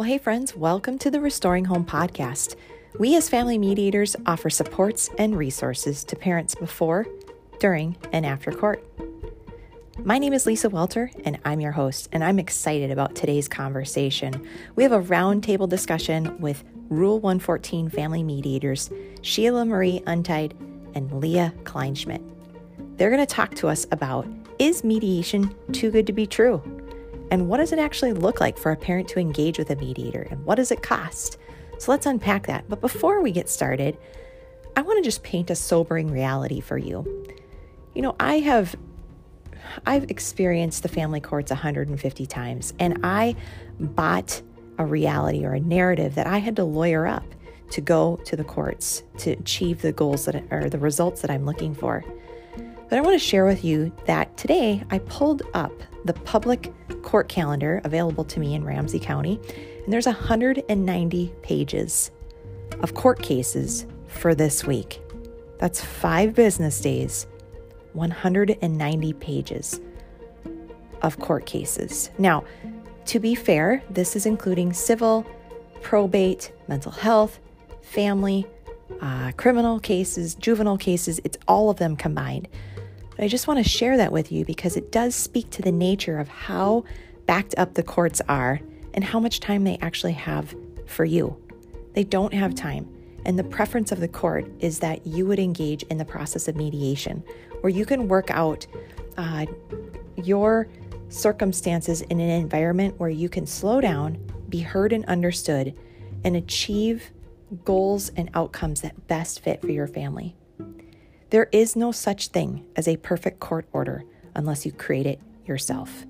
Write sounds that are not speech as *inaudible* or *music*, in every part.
Well, hey, friends, welcome to the Restoring Home podcast. We, as family mediators, offer supports and resources to parents before, during, and after court. My name is Lisa Welter, and I'm your host, and I'm excited about today's conversation. We have a roundtable discussion with Rule 114 family mediators Sheila Marie Untied and Leah Kleinschmidt. They're going to talk to us about is mediation too good to be true? And what does it actually look like for a parent to engage with a mediator? And what does it cost? So let's unpack that. But before we get started, I want to just paint a sobering reality for you. You know, I have I've experienced the family courts 150 times and I bought a reality or a narrative that I had to lawyer up to go to the courts to achieve the goals that or the results that I'm looking for. But I want to share with you that today I pulled up the public court calendar available to me in Ramsey County, and there's 190 pages of court cases for this week. That's five business days, 190 pages of court cases. Now, to be fair, this is including civil, probate, mental health, family, uh, criminal cases, juvenile cases, it's all of them combined. But I just want to share that with you because it does speak to the nature of how backed up the courts are and how much time they actually have for you. They don't have time. And the preference of the court is that you would engage in the process of mediation, where you can work out uh, your circumstances in an environment where you can slow down, be heard and understood, and achieve goals and outcomes that best fit for your family. There is no such thing as a perfect court order unless you create it yourself.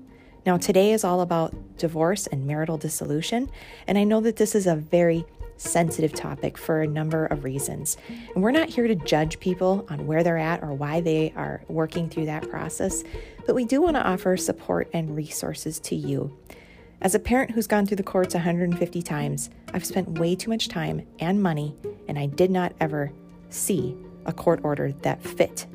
Now, today is all about divorce and marital dissolution, and I know that this is a very sensitive topic for a number of reasons. And we're not here to judge people on where they're at or why they are working through that process, but we do want to offer support and resources to you. As a parent who's gone through the courts 150 times, I've spent way too much time and money, and I did not ever see a court order that fit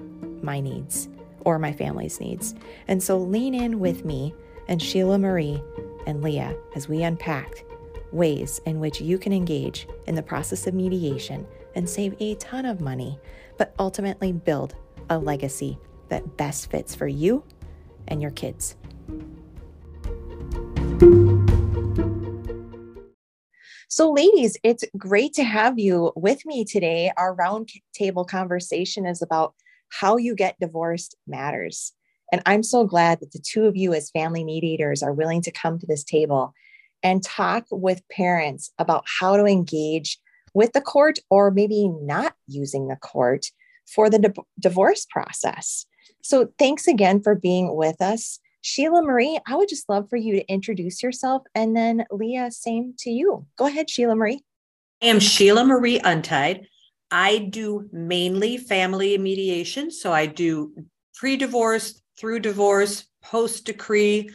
my needs or my family's needs. And so lean in with me and Sheila Marie and Leah as we unpack ways in which you can engage in the process of mediation and save a ton of money, but ultimately build a legacy that best fits for you and your kids. So, ladies, it's great to have you with me today. Our roundtable conversation is about how you get divorced matters. And I'm so glad that the two of you, as family mediators, are willing to come to this table and talk with parents about how to engage with the court or maybe not using the court for the di- divorce process. So, thanks again for being with us. Sheila Marie, I would just love for you to introduce yourself. And then Leah, same to you. Go ahead, Sheila Marie. I am Sheila Marie Untied. I do mainly family mediation. So I do pre divorce, through divorce, post decree,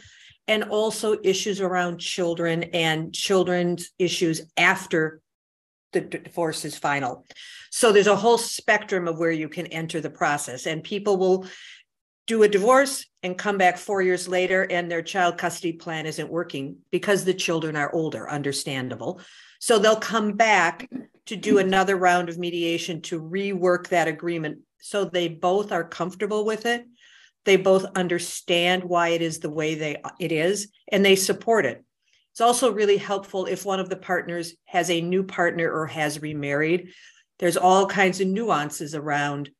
and also issues around children and children's issues after the divorce is final. So there's a whole spectrum of where you can enter the process, and people will do a divorce and come back four years later and their child custody plan isn't working because the children are older, understandable. So they'll come back to do another round of mediation to rework that agreement so they both are comfortable with it. They both understand why it is the way they it is and they support it. It's also really helpful if one of the partners has a new partner or has remarried. There's all kinds of nuances around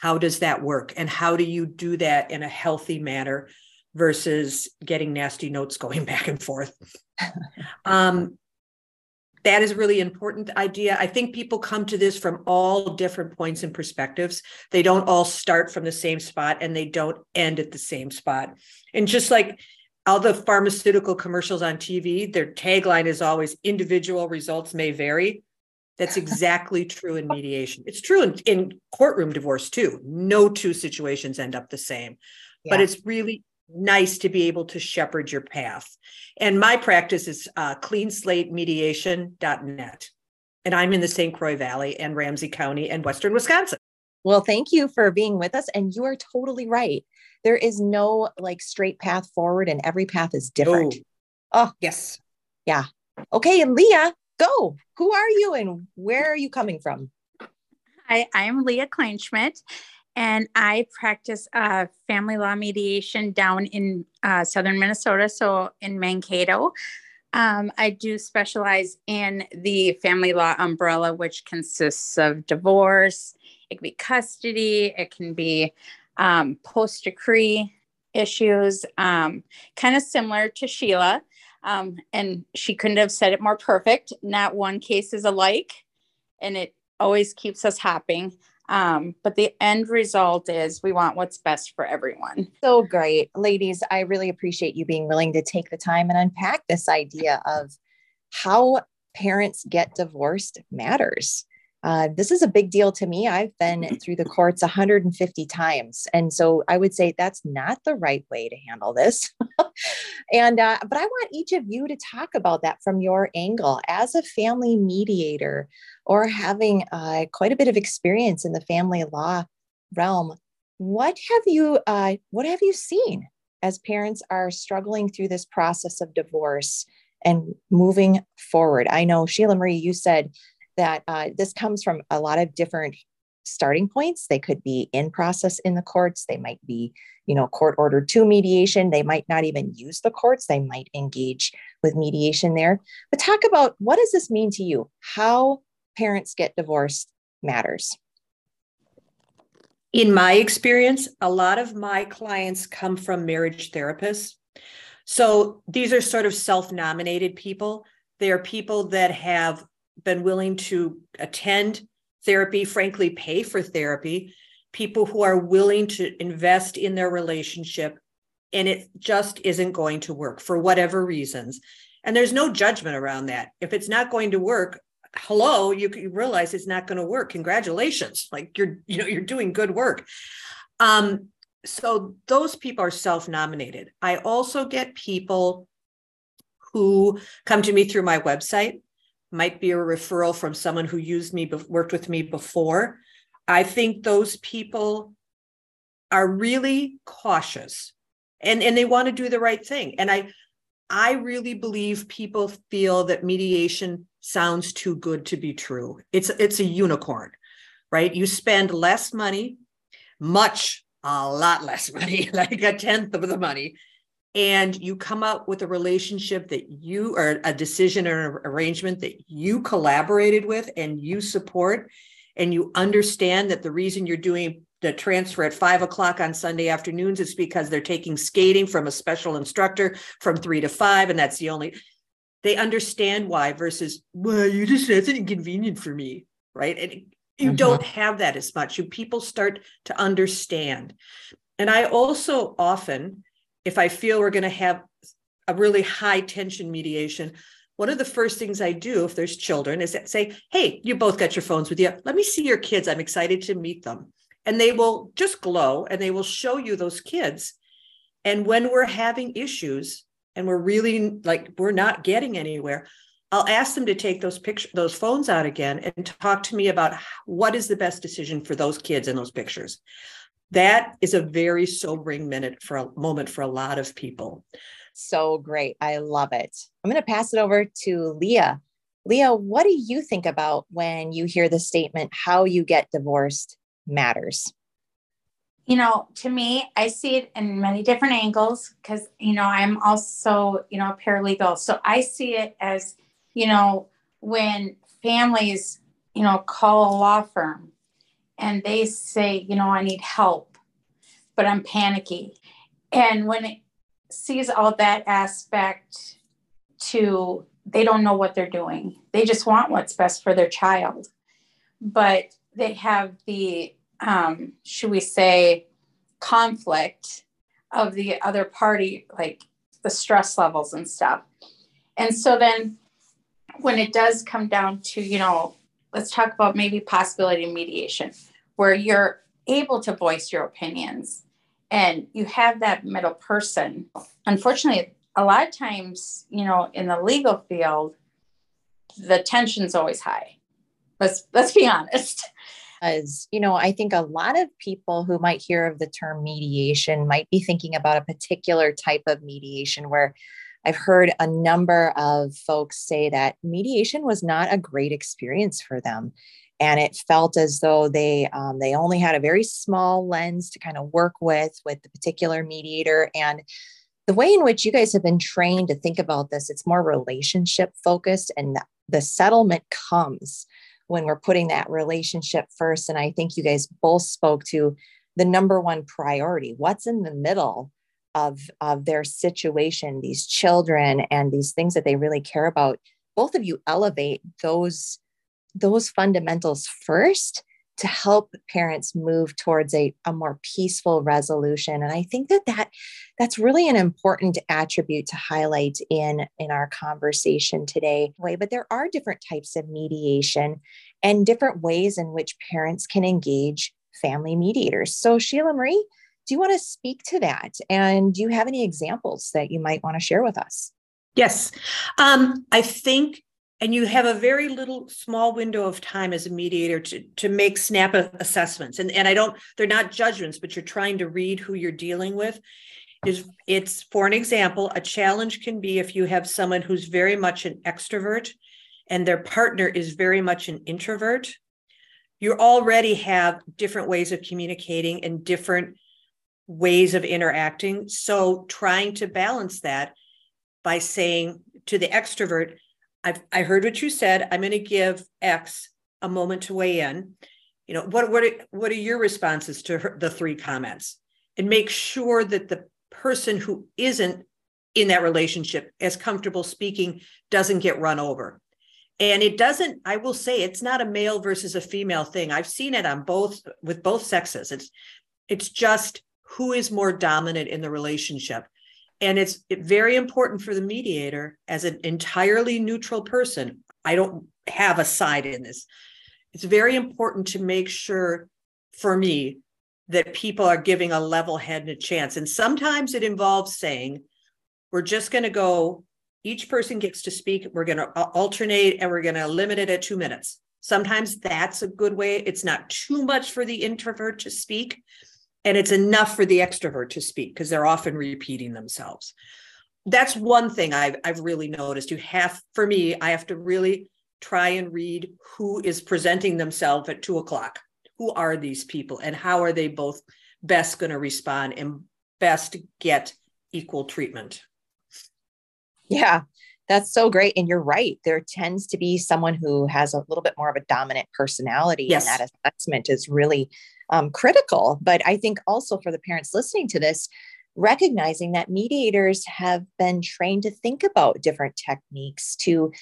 how does that work? And how do you do that in a healthy manner versus getting nasty notes going *laughs* back and forth? Um, that is a really important idea. I think people come to this from all different points and perspectives. They don't all start from the same spot and they don't end at the same spot. And just like all the pharmaceutical commercials on tv their tagline is always individual results may vary that's *laughs* exactly true in mediation. It's true in, in courtroom divorce too. No two situations end up the same, yeah. but it's really nice to be able to shepherd your path. And my practice is uh, cleanslatemediation.net. And I'm in the St. Croix Valley and Ramsey County and Western Wisconsin. Well, thank you for being with us. And you are totally right. There is no like straight path forward, and every path is different. Oh, oh yes. Yeah. Okay, And Leah, go. Who are you and where are you coming from? Hi, I'm Leah Kleinschmidt, and I practice uh, family law mediation down in uh, southern Minnesota, so in Mankato. Um, I do specialize in the family law umbrella, which consists of divorce, it can be custody, it can be um, post decree issues, um, kind of similar to Sheila. Um, and she couldn't have said it more perfect. Not one case is alike, and it always keeps us hopping. Um, but the end result is we want what's best for everyone. So great. Ladies, I really appreciate you being willing to take the time and unpack this idea of how parents get divorced matters. Uh, this is a big deal to me. I've been mm-hmm. through the courts 150 times. And so I would say that's not the right way to handle this. *laughs* and, uh, but I want each of you to talk about that from your angle as a family mediator or having uh, quite a bit of experience in the family law realm. What have you, uh, what have you seen as parents are struggling through this process of divorce and moving forward? I know Sheila Marie, you said that uh, this comes from a lot of different starting points. They could be in process in the courts. They might be, you know, court ordered to mediation. They might not even use the courts. They might engage with mediation there. But talk about what does this mean to you? How parents get divorced matters. In my experience, a lot of my clients come from marriage therapists. So these are sort of self nominated people. They are people that have been willing to attend therapy, frankly, pay for therapy, people who are willing to invest in their relationship, and it just isn't going to work for whatever reasons. And there's no judgment around that. If it's not going to work, hello, you, realize it's not going to work. Congratulations. *laughs* Like you're, you know, you're doing good work. Um, so those people are self-nominated. I also get people who come to me through my website might be a referral from someone who used me, worked with me before. I think those people are really cautious and, and they want to do the right thing. And I, I really believe people feel that mediation sounds too good to be true. It's, it's a unicorn, right? You spend less money, much, a lot less *laughs* money, like a tenth of the money and you come up with a relationship that you or a decision or an arrangement that you collaborated with and you support and you understand that the reason you're doing the transfer at five o'clock on sunday afternoons is because they're taking skating from a special instructor from three to five and that's the only they understand why versus well you just said that's inconvenient for me right? And you mm-hmm. don't have that as much. You people start to understand. And i also often if I feel we're going to have a really high tension mediation, one of the first things I do if there's children is say, Hey, you both got your phones with you. Let me see your kids. I'm excited to meet them. And they will just glow and they will show you those kids. And when we're having issues and we're really like, we're not getting anywhere, I'll ask them to take those pictures, those phones out again and talk to me about what is the best decision for those kids in those pictures that is a very sobering minute for a moment for a lot of people. So great. I love it. I'm going to pass it over to Leah. Leah, what do you think about when you hear the statement, how you get divorced matters? You know, to me, I see it in many different angles because, you know, I'm also, you know, a paralegal. So I see it as, you know, when families, you know, call a law firm and they say, you know, I need help, but I'm panicky. And when it sees all that aspect to they don't know what they're doing. They just want what's best for their child. But they have the um, should we say conflict of the other party, like the stress levels and stuff. And so then when it does come down to, you know, let's talk about maybe possibility of mediation where you're able to voice your opinions and you have that middle person. Unfortunately, a lot of times, you know, in the legal field, the tension's always high. Let's let's be honest. *laughs* As you know, I think a lot of people who might hear of the term mediation might be thinking about a particular type of mediation where I've heard a number of folks say that mediation was not a great experience for them. And it felt as though they um, they only had a very small lens to kind of work with with the particular mediator. And the way in which you guys have been trained to think about this, it's more relationship focused, and the settlement comes when we're putting that relationship first. And I think you guys both spoke to the number one priority what's in the middle of, of their situation, these children and these things that they really care about. Both of you elevate those, those fundamentals first to help parents move towards a, a more peaceful resolution and i think that, that that's really an important attribute to highlight in in our conversation today but there are different types of mediation and different ways in which parents can engage family mediators so sheila marie do you want to speak to that? And do you have any examples that you might want to share with us? Yes. Um, i think and you have a very little small window of time as a mediator to, to make snap assessments. And, and i don't they're not judgments but you're trying to read who you're dealing with. Is it's for an example a challenge can be if you have someone who's very much an extrovert and their partner is very much an introvert. You already have different ways of communicating and different ways of interacting so trying to balance that by saying to the extrovert I've I heard what you said. I'm going to give X a moment to weigh in. You know, what what are, what are your responses to her, the three comments? And make sure that the person who isn't in that relationship as comfortable speaking doesn't get run over. And it doesn't, I will say it's not a male versus a female thing. I've seen it on both with both sexes. It's it's just who is more dominant in the relationship. And it's very important for the mediator as an entirely neutral person. I don't have a side in this. It's very important to make sure for me that people are giving a level head and a chance. And sometimes it involves saying, we're just going to go, each person gets to speak. We're going to alternate and we're going to limit it at two minutes. Sometimes that's a good way. It's not too much for the introvert to speak, and it's enough for the extrovert to speak because they're often repeating themselves. That's one thing I've, I've really noticed. You have for me i have to really try and read who is presenting themselves at two o'clock. Who are these people and how are they both best going to respond and best get equal treatment? Yeah that's so great and you're right. There tends to be someone who has a little bit more of a dominant personality yes. and that assessment is really um, critical. But I think also for the parents listening to this, recognizing that mediators have been trained to think about different techniques to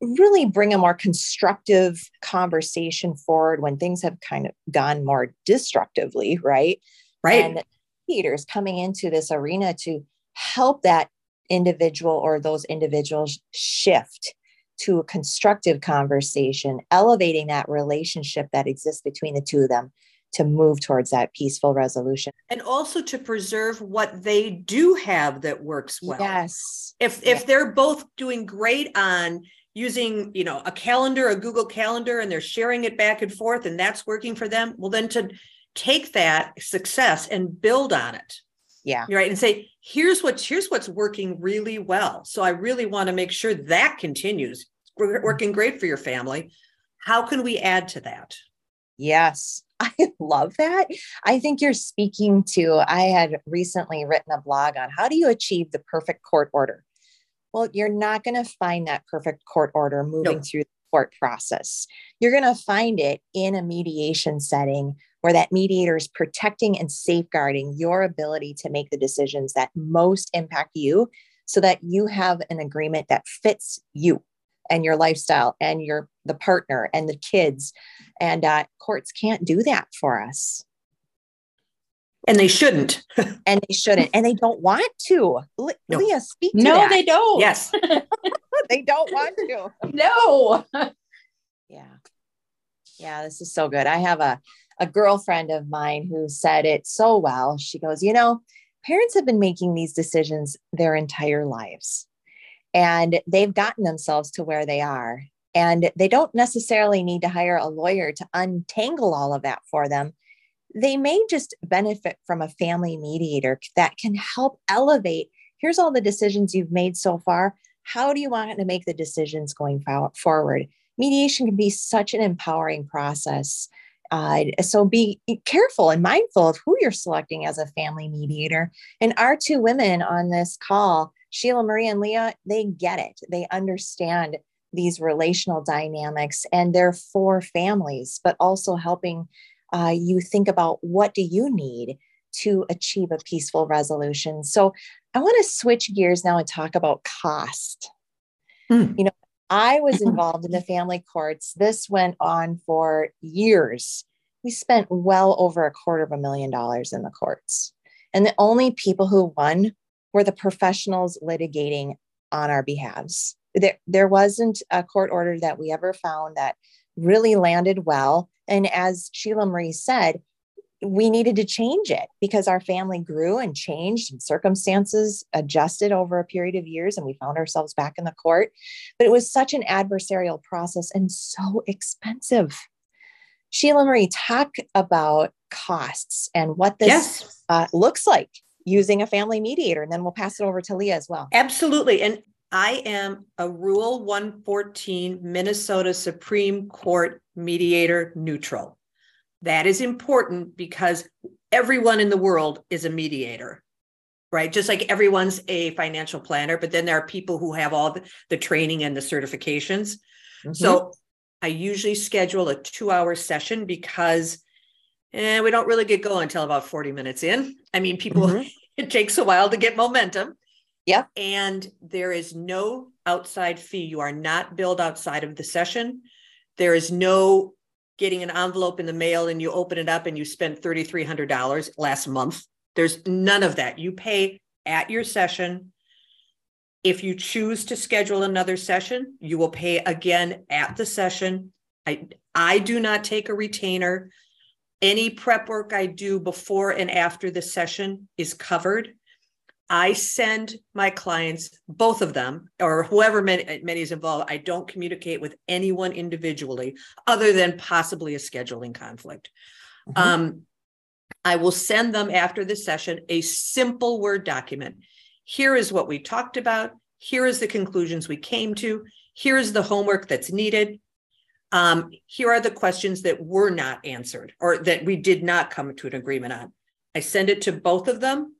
really bring a more constructive conversation forward when things have kind of gone more destructively, right? Right. And mediators coming into this arena to help that individual or those individuals shift to a constructive conversation, elevating that relationship that exists between the two of them to move towards that peaceful resolution. And also to preserve what they do have that works well. Yes. If if they're both doing great on using you know a calendar a google calendar and they're sharing it back and forth and that's working for them well then to take that success and build on it. Yeah. Right and say here's what's here's what's working really well. So i really want to make sure that continues. Working great for your family. How can we add to that? Yes *laughs* I love that. I think you're speaking to, I had recently written a blog on how do you achieve the perfect court order? Well, you're not going to find that perfect court order moving through the court process. You're going to find it in a mediation setting where that mediator is protecting and safeguarding your ability to make the decisions that most impact you so that you have an agreement that fits you and your lifestyle and your the partner and the kids. And uh, courts can't do that for us. And they shouldn't. *laughs* And they shouldn't. And they don't want to. Le- no. leah speak no that. they don't. Yes. *laughs* *laughs* They don't want to. No. Yeah. Yeah this is so good. I have a a girlfriend of mine who said it so well. She goes you know parents have been making these decisions their entire lives and they've gotten themselves to where they are. And they don't necessarily need to hire a lawyer to untangle all of that for them. They may just benefit from a family mediator that can help elevate here's all the decisions you've made so far. How do you want to make the decisions going forward? Mediation can be such an empowering process. Uh, so be careful and mindful of who you're selecting as a family mediator. And our two women on this call, Sheila Marie and Leah, they get it. They understand these relational dynamics and they're for families, but also helping uh, you think about what do you need to achieve a peaceful resolution. So I want to switch gears now and talk about cost. Hmm. You know, I was involved in the family courts. This went on for years. We spent well over a quarter of a million dollars in the courts. And the only people who won were the professionals litigating on our behalves. There, there wasn't a court order that we ever found that really landed well. And as Sheila Marie said, we needed to change it because our family grew and changed and circumstances adjusted over a period of years and we found ourselves back in the court but it was such an adversarial process and so expensive sheila marie talk about costs and what this yes. uh, looks like using a family mediator and then we'll pass it over to leah as well absolutely and I am a Rule 114 Minnesota Supreme Court mediator neutral. That is important because everyone in the world is a mediator, right? Just like everyone's a financial planner, but then there are people who have all the, the training and the certifications. Mm-hmm. So I usually schedule a two hour session because eh, we don't really get going until about 40 minutes in. I mean, people, mm-hmm. *laughs* it takes a while to get momentum. Yeah. And there is no outside fee. You are not billed outside of the session. There is no getting an envelope in the mail and you open it up and you spent $3,300 last month. There's none of that. You pay at your session. If you choose to schedule another session, you will pay again at the session. I, I do not take a retainer. Any prep work I do before and after the session is covered. I send my clients, both of them, or whoever many, many is involved, I don't communicate with anyone individually other than possibly a scheduling conflict. Mm-hmm. Um, I will send them after the session a simple Word document. Here is what we talked about. Here is the conclusions we came to. Here is the homework that's needed. Um, here are the questions that were not answered or that we did not come to an agreement on. I send it to both of them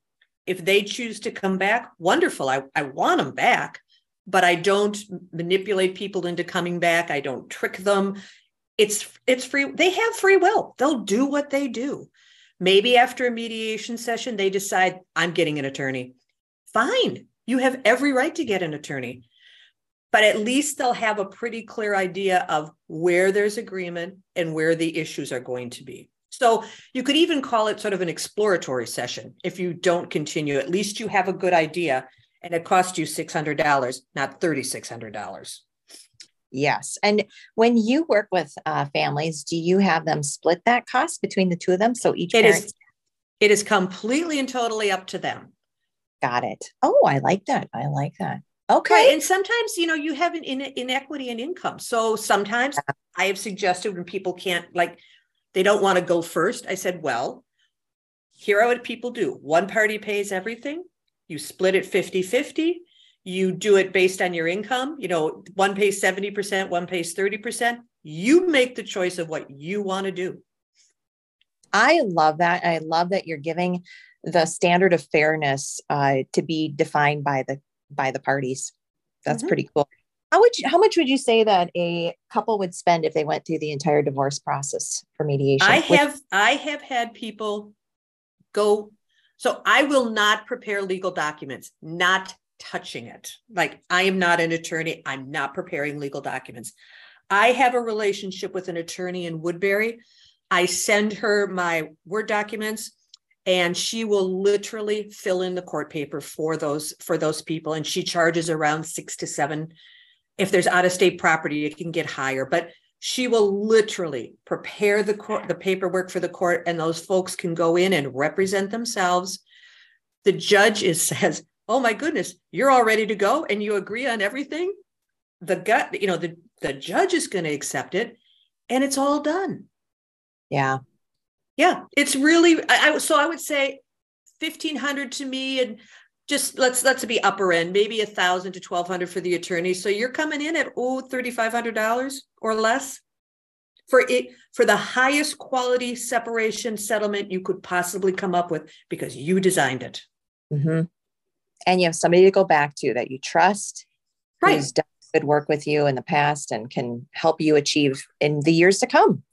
if they choose to come back, wonderful. I, I want them back, but I don't manipulate people into coming back. I don't trick them. It's it's free. They have free will. They'll do what they do. Maybe after a mediation session, they decide, I'm getting an attorney. Fine. You have every right to get an attorney. But at least they'll have a pretty clear idea of where there's agreement and where the issues are going to be. So you could even call it sort of an exploratory session. If you don't continue, at least you have a good idea and it costs you $600, not $3,600. Yes. And when you work with uh, families, do you have them split that cost between the two of them? So each it parent- is, it is completely and totally up to them. Got it. Oh, I like that. I like that. Okay. Right. And sometimes, you know, you have an in- inequity in income. So sometimes I have suggested when people can't, like, they don't want to go first. I said, well, here are what people do one party pays everything, you split it 50 50. You do it based on your income. You know, one pays 70%, one pays 30%. You make the choice of what you want to do. I love that. I love that you're giving the standard of fairness uh, to be defined by the by the parties. That's mm-hmm. pretty cool. How would you, how much would you say that a couple would spend if they went through the entire divorce process for mediation? I have I have had people go so I will not prepare legal documents, not touching it. Like I am not an attorney, I'm not preparing legal documents. I have a relationship with an attorney in Woodbury. I send her my Word documents and she will literally fill in the court paper for those for those people and she charges around 6 to 7 if there's out of state property, it can get higher, but she will literally prepare the court, the paperwork for the court, and those folks can go in and represent themselves. The judge is *laughs* says, "Oh my goodness, you're all ready to go, and you agree on everything." The gut, you know, the the judge is going to accept it, and it's all done. Yeah, yeah, it's really. I, I so I would say fifteen hundred to me, and just let's let's be upper end, maybe a thousand to twelve hundred for the attorney. So you're coming in at oh oh thirty five hundred dollars or less for it for the highest quality separation settlement you could possibly come up with because you designed it. Mm-hmm. And you have somebody to go back to that you trust, right. who's done good work with you in the past and can help you achieve in the years to come.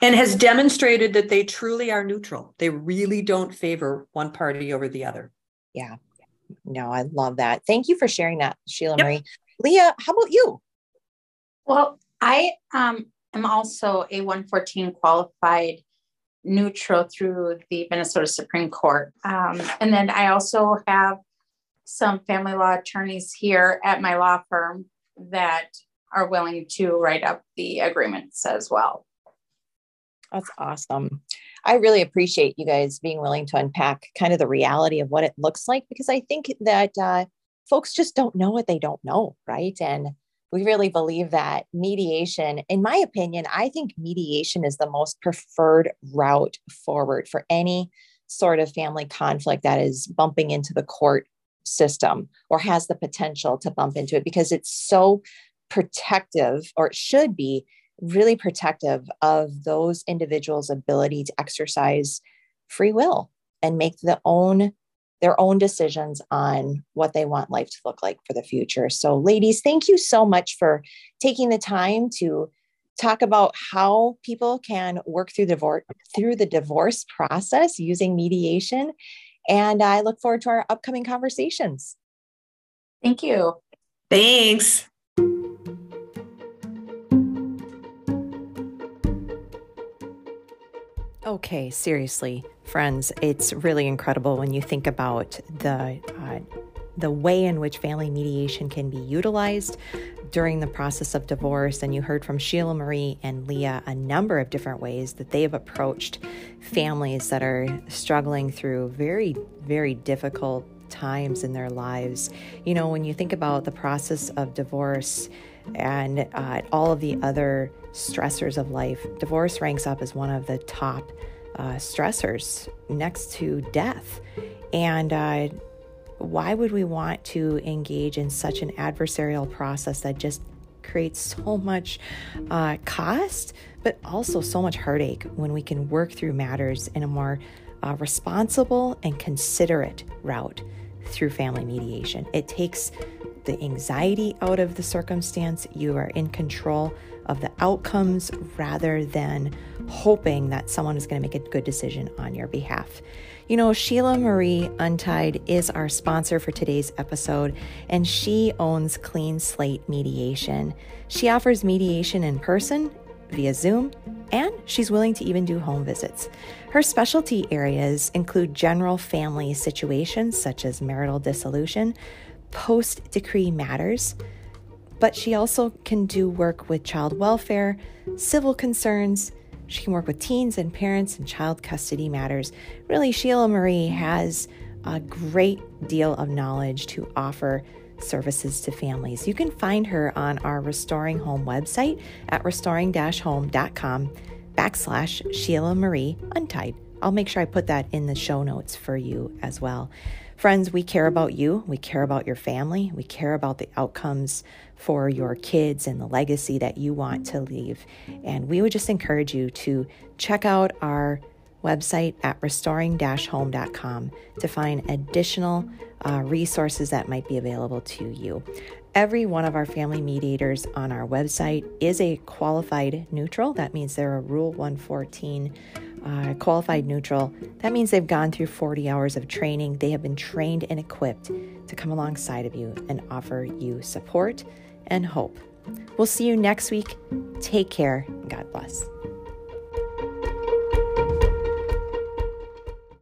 And has demonstrated that they truly are neutral. They really don't favor one party over the other. Yeah. No, I love that. Thank you for sharing that, Sheila yep. Marie. Leah, how about you? Well, I um, am also a 114 qualified neutral through the Minnesota Supreme Court. Um, and then I also have some family law attorneys here at my law firm that are willing to write up the agreements as well. That's awesome. I really appreciate you guys being willing to unpack kind of the reality of what it looks like because I think that uh, folks just don't know what they don't know, right? And we really believe that mediation, in my opinion, I think mediation is the most preferred route forward for any sort of family conflict that is bumping into the court system or has the potential to bump into it because it's so protective or it should be really protective of those individuals ability to exercise free will and make the own their own decisions on what they want life to look like for the future. So, ladies, thank you so much for taking the time to talk about how people can work through divorce through the divorce process using mediation. And I look forward to our upcoming conversations. Thank you. Thanks. Okay, seriously, friends, it's really incredible when you think about the uh, the way in which family mediation can be utilized during the process of divorce. And you heard from Sheila Marie and Leah a number of different ways that they have approached families that are struggling through very, very difficult times in their lives. You know, when you think about the process of divorce and uh, all of the other stressors of life, divorce ranks up as one of the top uh, stressors next to death. And uh, why would we want to engage in such an adversarial process that just creates so much uh, cost, but also so much heartache when we can work through matters in a more uh, responsible and considerate route through family mediation? It takes the anxiety out of the circumstance. You are in control of the outcomes rather than hoping that someone is going to make a good decision on your behalf. You know, Sheila Marie Untied is our sponsor for today's episode, and she owns Clean Slate Mediation. She offers mediation in person, via Zoom, and she's willing to even do home visits. Her specialty areas include general family situations such as marital dissolution, post decree matters, but she also can do work with child welfare, civil concerns. She can work with teens and parents and child custody matters. Really, Sheila Marie has a great deal of knowledge to offer services to families. You can find her on our Restoring Home website at restoring-home.com backslash Sheila Marie Untied. I'll make sure I put that in the show notes for you as well. Friends, we care about you. We care about your family. We care about the outcomes for your kids and the legacy that you want to leave. And we would just encourage you to check out our website at restoring home.com to find additional uh, resources that might be available to you. Every one of our family mediators on our website is a qualified neutral. That means they're a Rule 114 uh, qualified neutral, that means they've gone through 40 hours of training. They have been trained and equipped to come alongside of you and offer you support and hope. We'll see you next week. Take care. God bless.